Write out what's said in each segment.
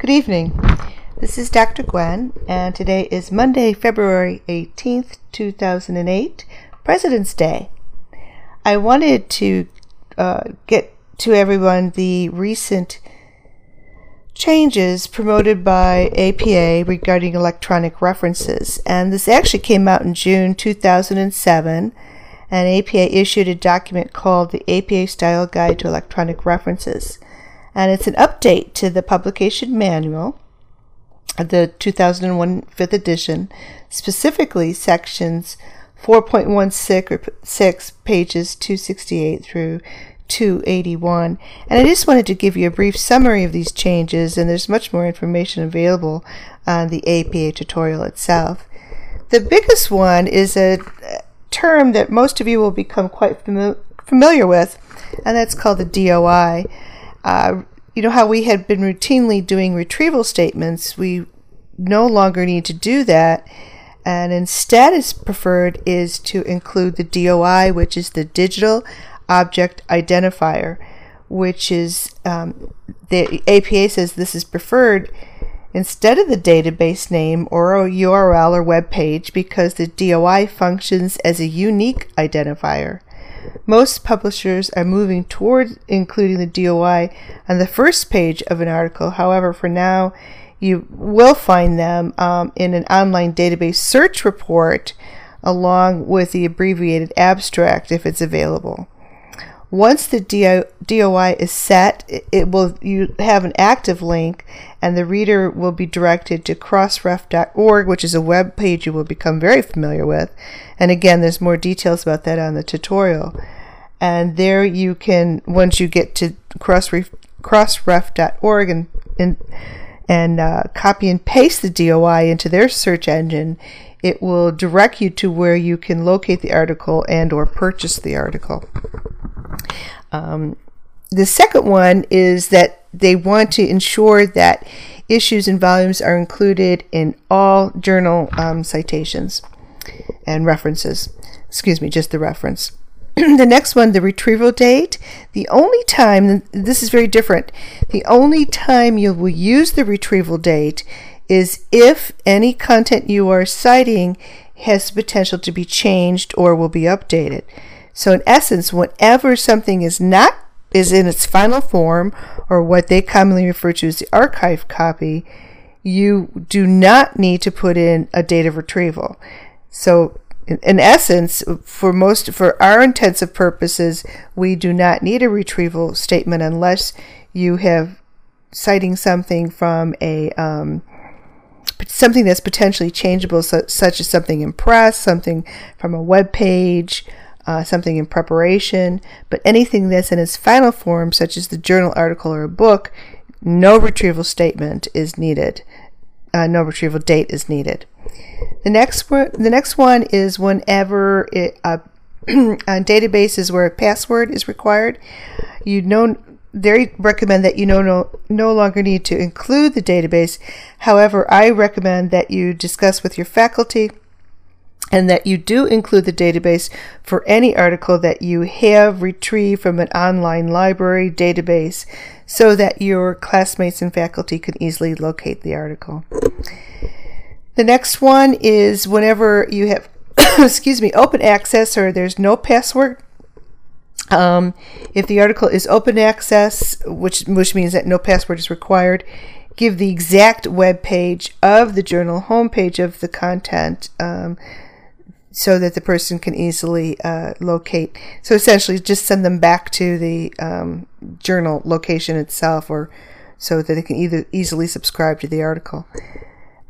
Good evening. This is Dr. Gwen, and today is Monday, February 18th, 2008, President's Day. I wanted to uh, get to everyone the recent changes promoted by APA regarding electronic references. And this actually came out in June 2007. And APA issued a document called the APA Style Guide to Electronic References. And it's an update to the publication manual, the 2001 fifth edition, specifically sections 4.16 or 6 pages 268 through 281. And I just wanted to give you a brief summary of these changes, and there's much more information available on the APA tutorial itself. The biggest one is a term that most of you will become quite fami- familiar with, and that's called the DOI. Uh, you know how we had been routinely doing retrieval statements, we no longer need to do that. And instead, is preferred is to include the DOI, which is the digital object identifier, which is um, the APA says this is preferred instead of the database name or a URL or web page because the DOI functions as a unique identifier. Most publishers are moving toward including the DOI on the first page of an article. However, for now, you will find them um, in an online database search report along with the abbreviated abstract if it's available. Once the DOI is set, it will you have an active link, and the reader will be directed to crossref.org, which is a web page you will become very familiar with. And again, there's more details about that on the tutorial. And there you can, once you get to crossref, crossref.org and, and, and uh, copy and paste the DOI into their search engine, it will direct you to where you can locate the article and or purchase the article. Um, the second one is that they want to ensure that issues and volumes are included in all journal um, citations and references. Excuse me, just the reference. the next one, the retrieval date. The only time, this is very different, the only time you will use the retrieval date is if any content you are citing has the potential to be changed or will be updated. So in essence, whenever something is not is in its final form, or what they commonly refer to as the archive copy, you do not need to put in a date of retrieval. So in, essence, for most for our intensive purposes, we do not need a retrieval statement unless you have citing something from a um, something that's potentially changeable, such as something in press, something from a web page, uh, something in preparation, but anything that's in its final form, such as the journal article or a book, no retrieval statement is needed. Uh, no retrieval date is needed. The next one, the next one is whenever it, uh, on databases where a password is required, you know they recommend that you no, no, no longer need to include the database. However, I recommend that you discuss with your faculty and that you do include the database for any article that you have retrieved from an online library database so that your classmates and faculty can easily locate the article. The next one is whenever you have, excuse me, open access or there's no password. Um, if the article is open access, which which means that no password is required, give the exact web page of the journal homepage of the content. Um, so that the person can easily uh, locate. So essentially, just send them back to the um, journal location itself, or so that they can either easily subscribe to the article.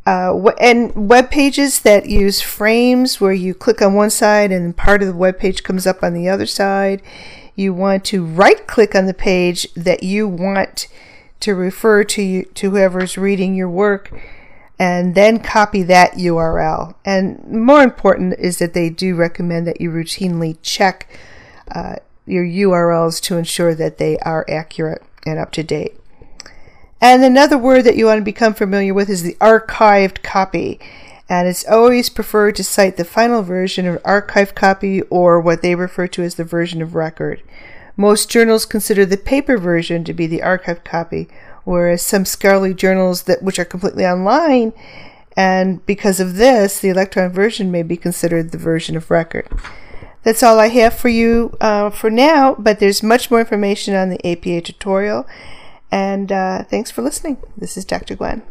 Uh, and web pages that use frames where you click on one side and part of the web page comes up on the other side. You want to right click on the page that you want to refer to you, to whoever's reading your work and then copy that URL. And more important is that they do recommend that you routinely check uh, your URLs to ensure that they are accurate and up to date. And another word that you want to become familiar with is the archived copy. And it's always preferred to cite the final version of archived copy or what they refer to as the version of record. Most journals consider the paper version to be the archived copy, whereas some scholarly journals that which are completely online, and because of this, the electronic version may be considered the version of record. That's all I have for you uh, for now, but there's much more information on the APA tutorial. And uh, thanks for listening. This is Dr. Gwen.